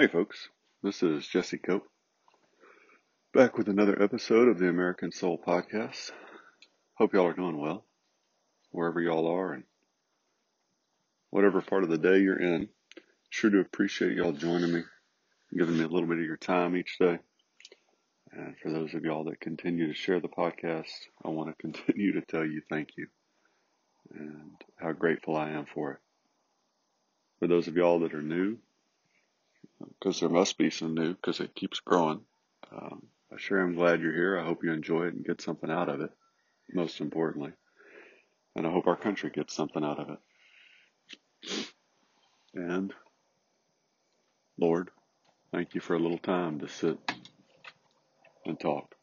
Hey folks, this is Jesse Cope, back with another episode of the American Soul Podcast. Hope y'all are doing well, wherever y'all are and whatever part of the day you're in. Sure to appreciate y'all joining me, giving me a little bit of your time each day. And for those of y'all that continue to share the podcast, I want to continue to tell you thank you and how grateful I am for it. For those of y'all that are new, because there must be some new because it keeps growing. Um, I sure am glad you're here. I hope you enjoy it and get something out of it, most importantly. And I hope our country gets something out of it. And Lord, thank you for a little time to sit and talk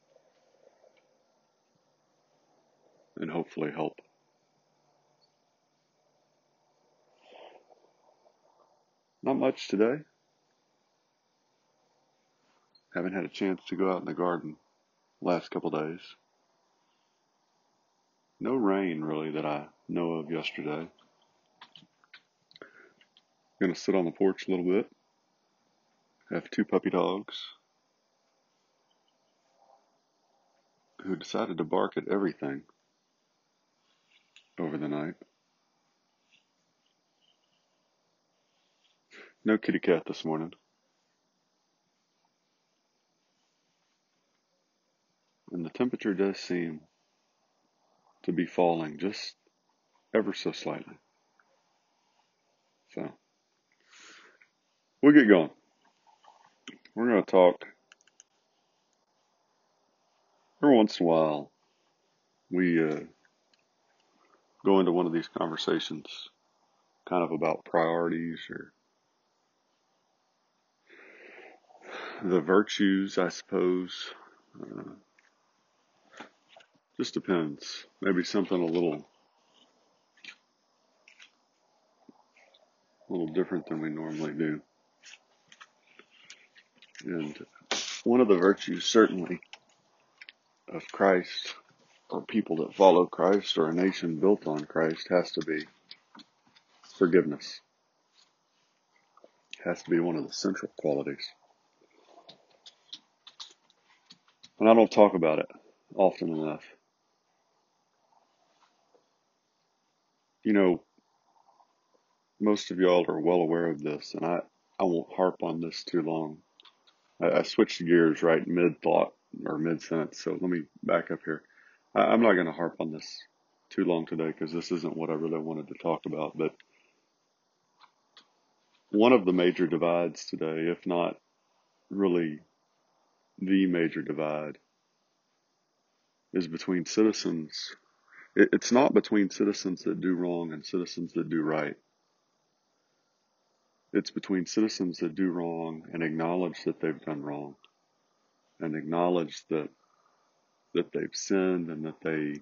and hopefully help. Not much today. Haven't had a chance to go out in the garden last couple days. No rain really that I know of yesterday. Gonna sit on the porch a little bit. Have two puppy dogs who decided to bark at everything over the night. No kitty cat this morning. And the temperature does seem to be falling just ever so slightly. So, we'll get going. We're going to talk every once in a while. We uh, go into one of these conversations kind of about priorities or the virtues, I suppose. Uh, just depends. Maybe something a little, a little different than we normally do. And one of the virtues, certainly, of Christ, or people that follow Christ, or a nation built on Christ, has to be forgiveness. It Has to be one of the central qualities. And I don't talk about it often enough. You know, most of y'all are well aware of this, and I, I won't harp on this too long. I, I switched gears right mid thought or mid sentence, so let me back up here. I, I'm not going to harp on this too long today because this isn't what I really wanted to talk about, but one of the major divides today, if not really the major divide, is between citizens it, it's not between citizens that do wrong and citizens that do right. It's between citizens that do wrong and acknowledge that they've done wrong and acknowledge that that they've sinned and that they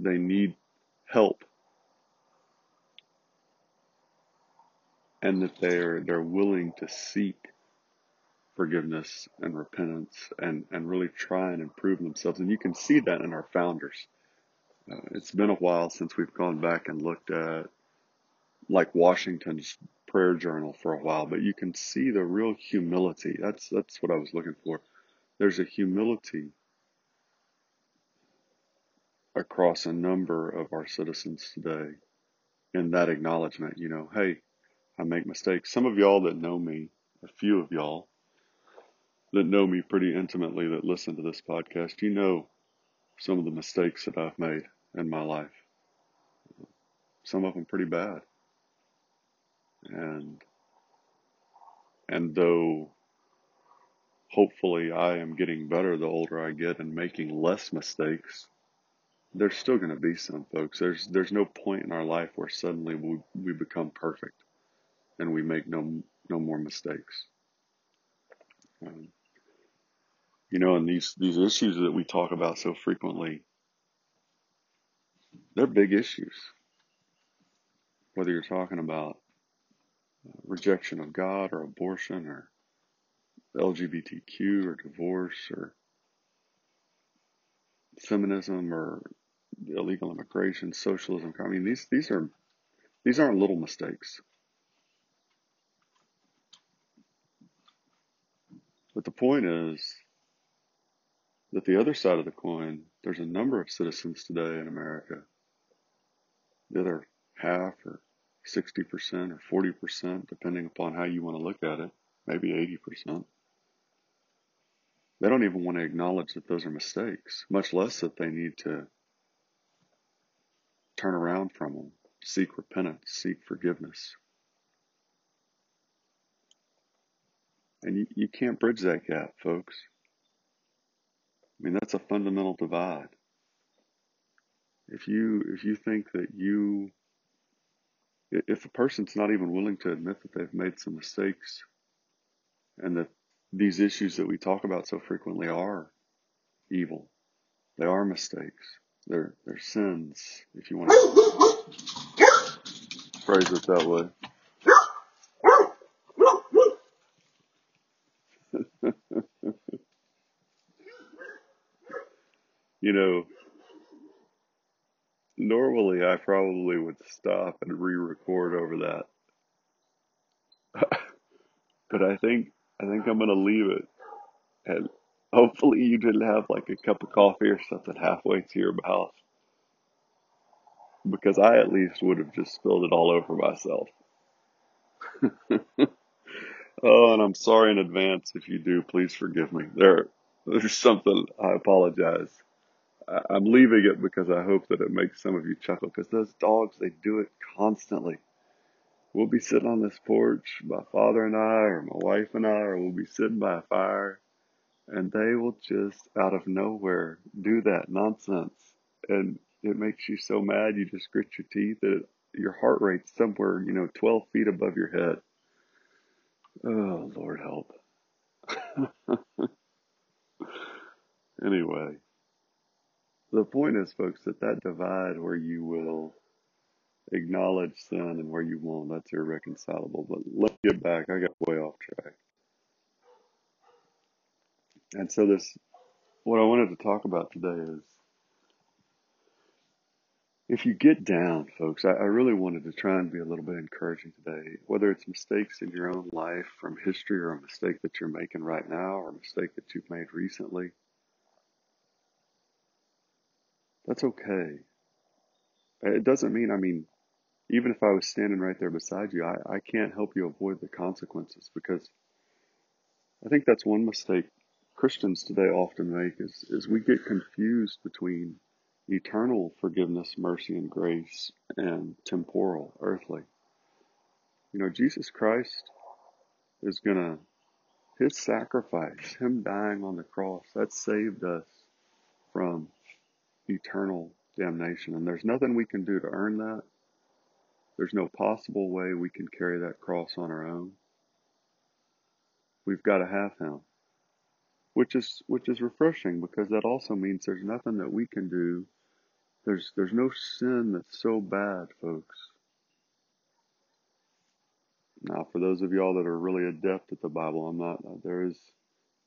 they need help and that they're they're willing to seek forgiveness and repentance and, and really try and improve themselves. And you can see that in our founders. Uh, it's been a while since we've gone back and looked at like Washington's prayer journal for a while, but you can see the real humility. That's, that's what I was looking for. There's a humility across a number of our citizens today in that acknowledgement, you know, hey, I make mistakes. Some of y'all that know me, a few of y'all, that know me pretty intimately that listen to this podcast, you know some of the mistakes that I've made in my life. Some of them pretty bad. And and though hopefully I am getting better the older I get and making less mistakes, there's still going to be some folks. There's there's no point in our life where suddenly we we become perfect and we make no no more mistakes. Um, you know, and these, these issues that we talk about so frequently, they're big issues. Whether you're talking about uh, rejection of God or abortion or LGBTQ or divorce or feminism or illegal immigration, socialism. I mean, these, these are, these aren't little mistakes. But the point is that the other side of the coin, there's a number of citizens today in America that are half or 60% or 40%, depending upon how you want to look at it, maybe 80%. They don't even want to acknowledge that those are mistakes, much less that they need to turn around from them, seek repentance, seek forgiveness. And you, you can't bridge that gap, folks. I mean, that's a fundamental divide. If you if you think that you if a person's not even willing to admit that they've made some mistakes and that these issues that we talk about so frequently are evil, they are mistakes, they're they're sins, if you want to phrase it that way. You know, normally I probably would stop and re-record over that. but I think I think I'm gonna leave it and hopefully you didn't have like a cup of coffee or something halfway to your mouth. Because I at least would have just spilled it all over myself. oh, and I'm sorry in advance if you do. Please forgive me. There, there's something. I apologize. I'm leaving it because I hope that it makes some of you chuckle because those dogs, they do it constantly. We'll be sitting on this porch, my father and I, or my wife and I, or we'll be sitting by a fire, and they will just out of nowhere do that nonsense. And it makes you so mad you just grit your teeth that your heart rate's somewhere, you know, 12 feet above your head. Oh, Lord help. anyway. The point is, folks, that that divide where you will acknowledge sin and where you won't, that's irreconcilable. But let's get back. I got way off track. And so this, what I wanted to talk about today is, if you get down, folks, I, I really wanted to try and be a little bit encouraging today. Whether it's mistakes in your own life from history or a mistake that you're making right now or a mistake that you've made recently, that's okay. Uh, it doesn't mean, I mean, even if I was standing right there beside you, I, I can't help you avoid the consequences because I think that's one mistake Christians today often make is, is we get confused between eternal forgiveness, mercy, and grace and temporal, earthly. You know, Jesus Christ is going to, his sacrifice, him dying on the cross, that saved us from eternal damnation. And there's nothing we can do to earn that. There's no possible way we can carry that cross on our own. We've got to have him. Which is which is refreshing because that also means there's nothing that we can do. There's there's no sin that's so bad, folks. Now, for those of y'all that are really adept at the Bible, I'm not. There is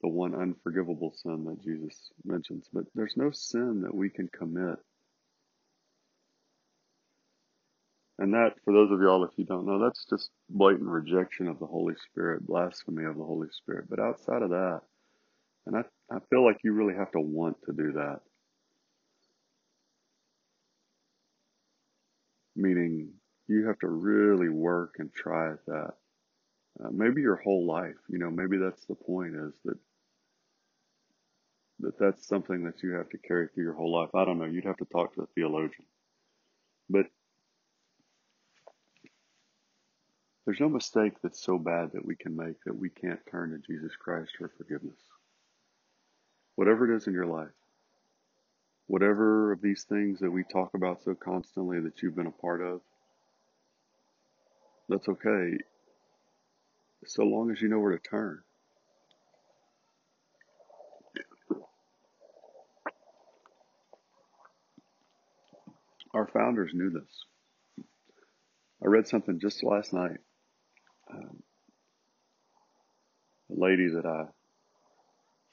the one unforgivable sin that Jesus mentions. But there's no sin that we can commit. And that, for those of y'all, if you don't know, that's just blatant rejection of the Holy Spirit, blasphemy of the Holy Spirit. But outside of that, and I, I feel like you really have to want to do that. Meaning, you have to really work and try at that. Uh, maybe your whole life, you know, maybe that's the point is that that that's something that you have to carry through your whole life. I don't know. You'd have to talk to a theologian. But there's no mistake that's so bad that we can make that we can't turn to Jesus Christ for forgiveness. Whatever it is in your life, whatever of these things that we talk about so constantly that you've been a part of, that's okay, so long as you know where to turn. Our founders knew this. I read something just last night. Um, a lady that I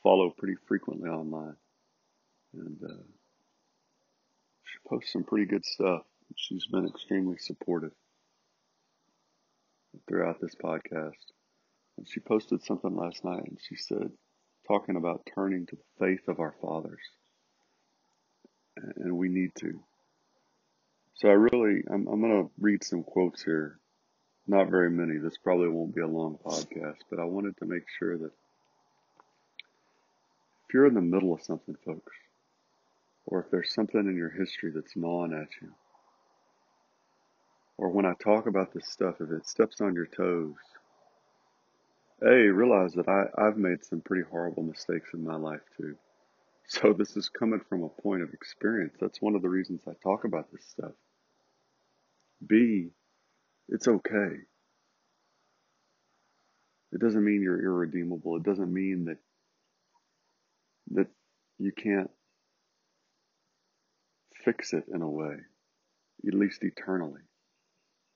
follow pretty frequently online, and uh, she posts some pretty good stuff. She's been extremely supportive throughout this podcast. And she posted something last night, and she said, talking about turning to the faith of our fathers. And we need to. So I really, I'm, I'm going to read some quotes here. Not very many. This probably won't be a long podcast, but I wanted to make sure that if you're in the middle of something, folks, or if there's something in your history that's gnawing at you, or when I talk about this stuff, if it steps on your toes, A, realize that I, I've made some pretty horrible mistakes in my life too. So this is coming from a point of experience. That's one of the reasons I talk about this stuff. B, it's okay. It doesn't mean you're irredeemable. It doesn't mean that that you can't fix it in a way, at least eternally.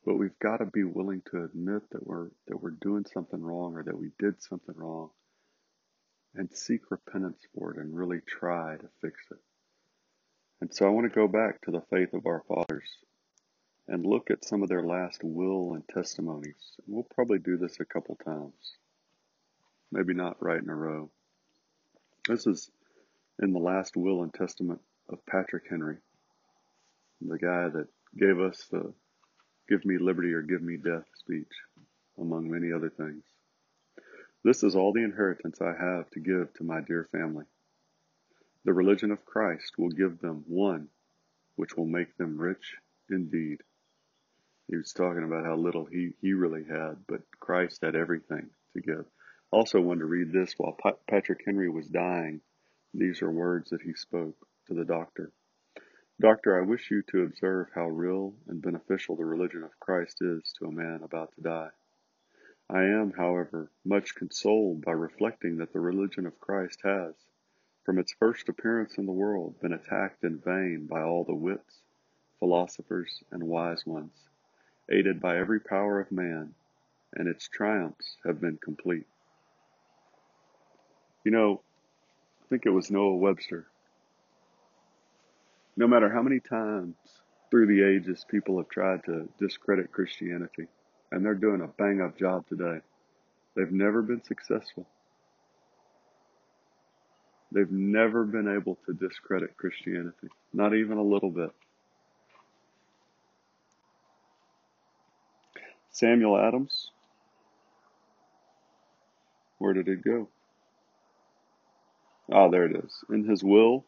But we've got to be willing to admit that we're that we're doing something wrong or that we did something wrong and seek repentance for it and really try to fix it. And so I want to go back to the faith of our fathers and look at some of their last will and testimonies. We'll probably do this a couple times. Maybe not right in a row. This is in the last will and testament of Patrick Henry, the guy that gave us the give me liberty or give me death speech, among many other things. This is all the inheritance I have to give to my dear family. The religion of Christ will give them one which will make them rich indeed. He was talking about how little he, he really had, but Christ had everything to give. Also wanted to read this while Patrick Henry was dying. These are words that he spoke to the doctor. Doctor, I wish you to observe how real and beneficial the religion of Christ is to a man about to die. I am, however, much consoled by reflecting that the religion of Christ has, from its first appearance in the world, been attacked in vain by all the wits, philosophers, and wise ones, aided by every power of man, and its triumphs have been complete. You know, I think it was Noah Webster. No matter how many times through the ages people have tried to discredit Christianity, and they're doing a bang up job today. They've never been successful. They've never been able to discredit Christianity, not even a little bit. Samuel Adams, where did it go? Ah, there it is. In his will,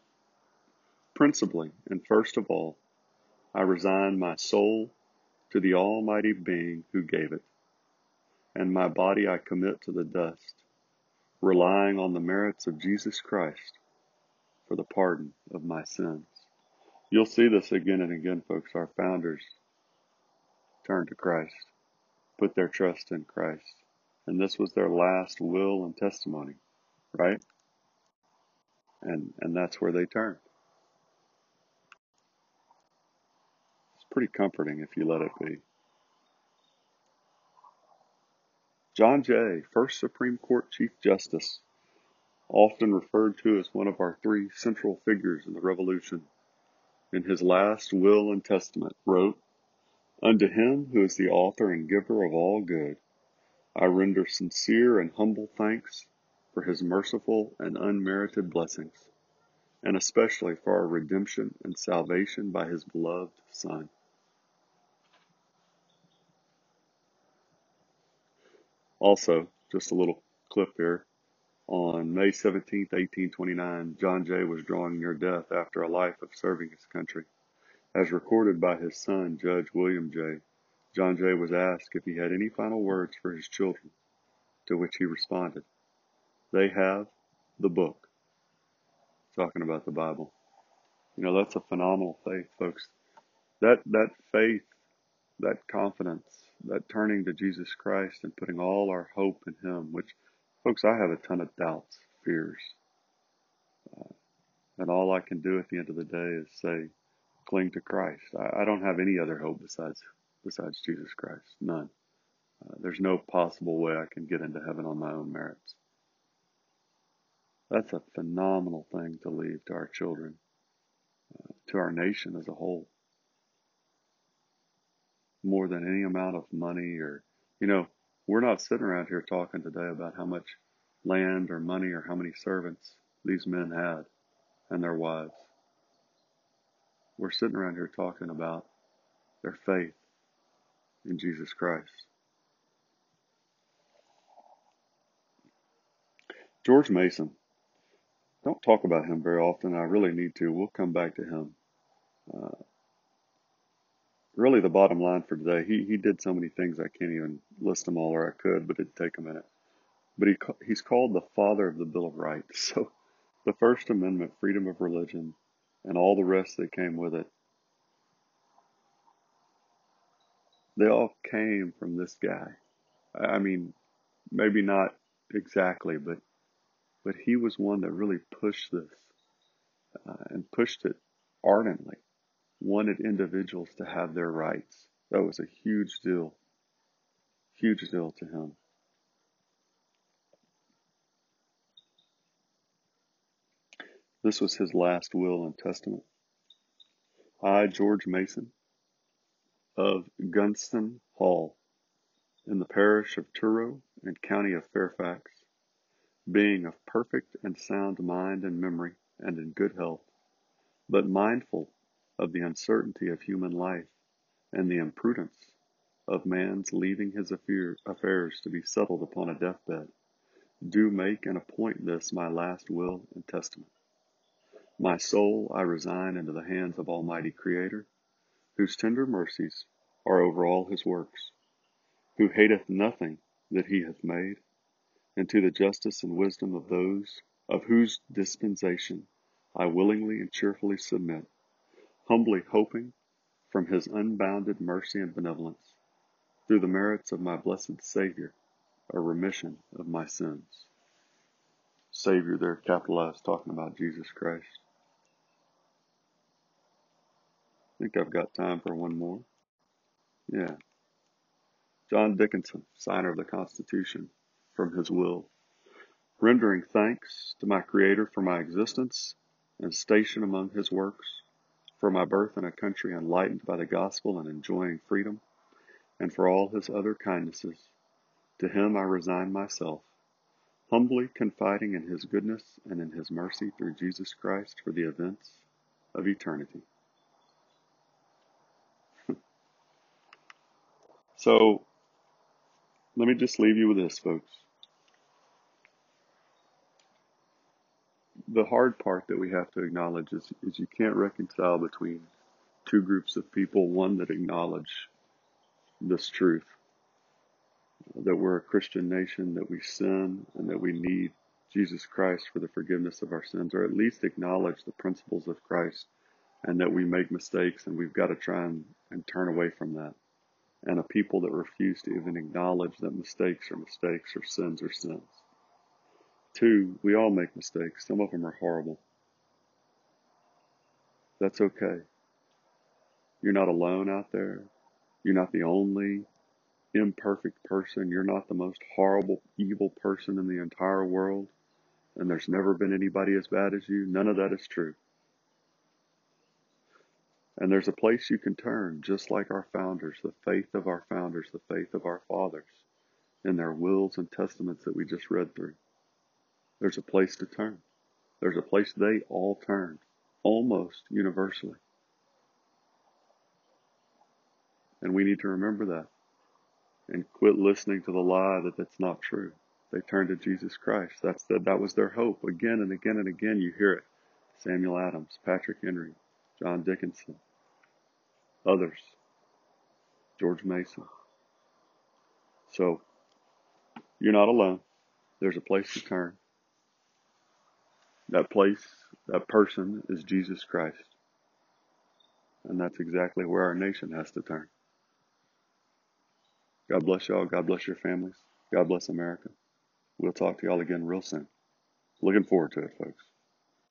principally and first of all, I resign my soul to the Almighty Being who gave it, and my body I commit to the dust, relying on the merits of Jesus Christ for the pardon of my sins. You'll see this again and again, folks. Our founders turned to Christ, put their trust in Christ, and this was their last will and testimony, right? And and that's where they turned. It's pretty comforting if you let it be. John Jay, first Supreme Court Chief Justice, often referred to as one of our three central figures in the Revolution, in his last will and testament wrote, Unto him who is the author and giver of all good, I render sincere and humble thanks for his merciful and unmerited blessings, and especially for our redemption and salvation by his beloved Son. Also, just a little clip here. On May 17, 1829, John Jay was drawing near death after a life of serving his country. As recorded by his son, Judge William Jay, John Jay was asked if he had any final words for his children, to which he responded, They have the book. Talking about the Bible. You know, that's a phenomenal faith, folks. That, that faith, that confidence, that turning to Jesus Christ and putting all our hope in Him, which, folks, I have a ton of doubts, fears. Uh, and all I can do at the end of the day is say, cling to Christ. I, I don't have any other hope besides besides Jesus Christ. None. Uh, there's no possible way I can get into heaven on my own merits. That's a phenomenal thing to leave to our children, uh, to our nation as a whole more than any amount of money or, you know, we're not sitting around here talking today about how much land or money or how many servants these men had and their wives. We're sitting around here talking about their faith in Jesus Christ. George Mason. Don't talk about him very often. I really need to. We'll come back to him. Uh, really, the bottom line for today, he, he did so many things I can't even list them all, or I could, but it'd take a minute. But he he's called the father of the Bill of Rights. So the First Amendment, freedom of religion, and all the rest that came with it, they all came from this guy. I mean, maybe not exactly, but but he was one that really pushed this uh, and pushed it ardently. Wanted individuals to have their rights. That was a huge deal, huge deal to him. This was his last will and testament. I, George Mason, of Gunston Hall, in the parish of Truro and county of Fairfax, being of perfect and sound mind and memory and in good health, but mindful of the uncertainty of human life and the imprudence of man's leaving his affairs to be settled upon a deathbed, do make and appoint this my last will and testament. My soul I resign into the hands of Almighty Creator, whose tender mercies are over all his works, who hateth nothing that he hath made, and to the justice and wisdom of those of whose dispensation I willingly and cheerfully submit, humbly hoping from his unbounded mercy and benevolence, through the merits of my blessed Savior, a remission of my sins. Savior there capitalized talking about Jesus Christ. I think I've got time for one more. Yeah. John Dickinson, signer of the Constitution, from his will, rendering thanks to my Creator for my existence and station among his works, for my birth in a country enlightened by the gospel and enjoying freedom, and for all his other kindnesses. To him I resign myself, humbly confiding in his goodness and in his mercy through Jesus Christ for the events of eternity. So, let me just leave you with this, folks. The hard part that we have to acknowledge is, is you can't reconcile between two groups of people, one that acknowledge this truth that we're a Christian nation, that we sin, and that we need Jesus Christ for the forgiveness of our sins, or at least acknowledge the principles of Christ and that we make mistakes and we've got to try and, and turn away from that. And a people that refuse to even acknowledge that mistakes are mistakes or sins are sins. Two, we all make mistakes. Some of them are horrible. That's okay. You're not alone out there. You're not the only imperfect person. You're not the most horrible, evil person in the entire world. And there's never been anybody as bad as you. None of that is true. And there's a place you can turn, just like our founders, the faith of our founders, the faith of our fathers, in their wills and testaments that we just read through. There's a place to turn. There's a place they all turned, almost universally. And we need to remember that and quit listening to the lie that that's not true. They turned to Jesus Christ. That's the, that was their hope. Again and again and again, you hear it. Samuel Adams, Patrick Henry, John Dickinson, others, George Mason. So, you're not alone. There's a place to turn. That place, that person is Jesus Christ. And that's exactly where our nation has to turn. God bless y'all. God bless your families. God bless America. We'll talk to y'all again real soon. Looking forward to it, folks.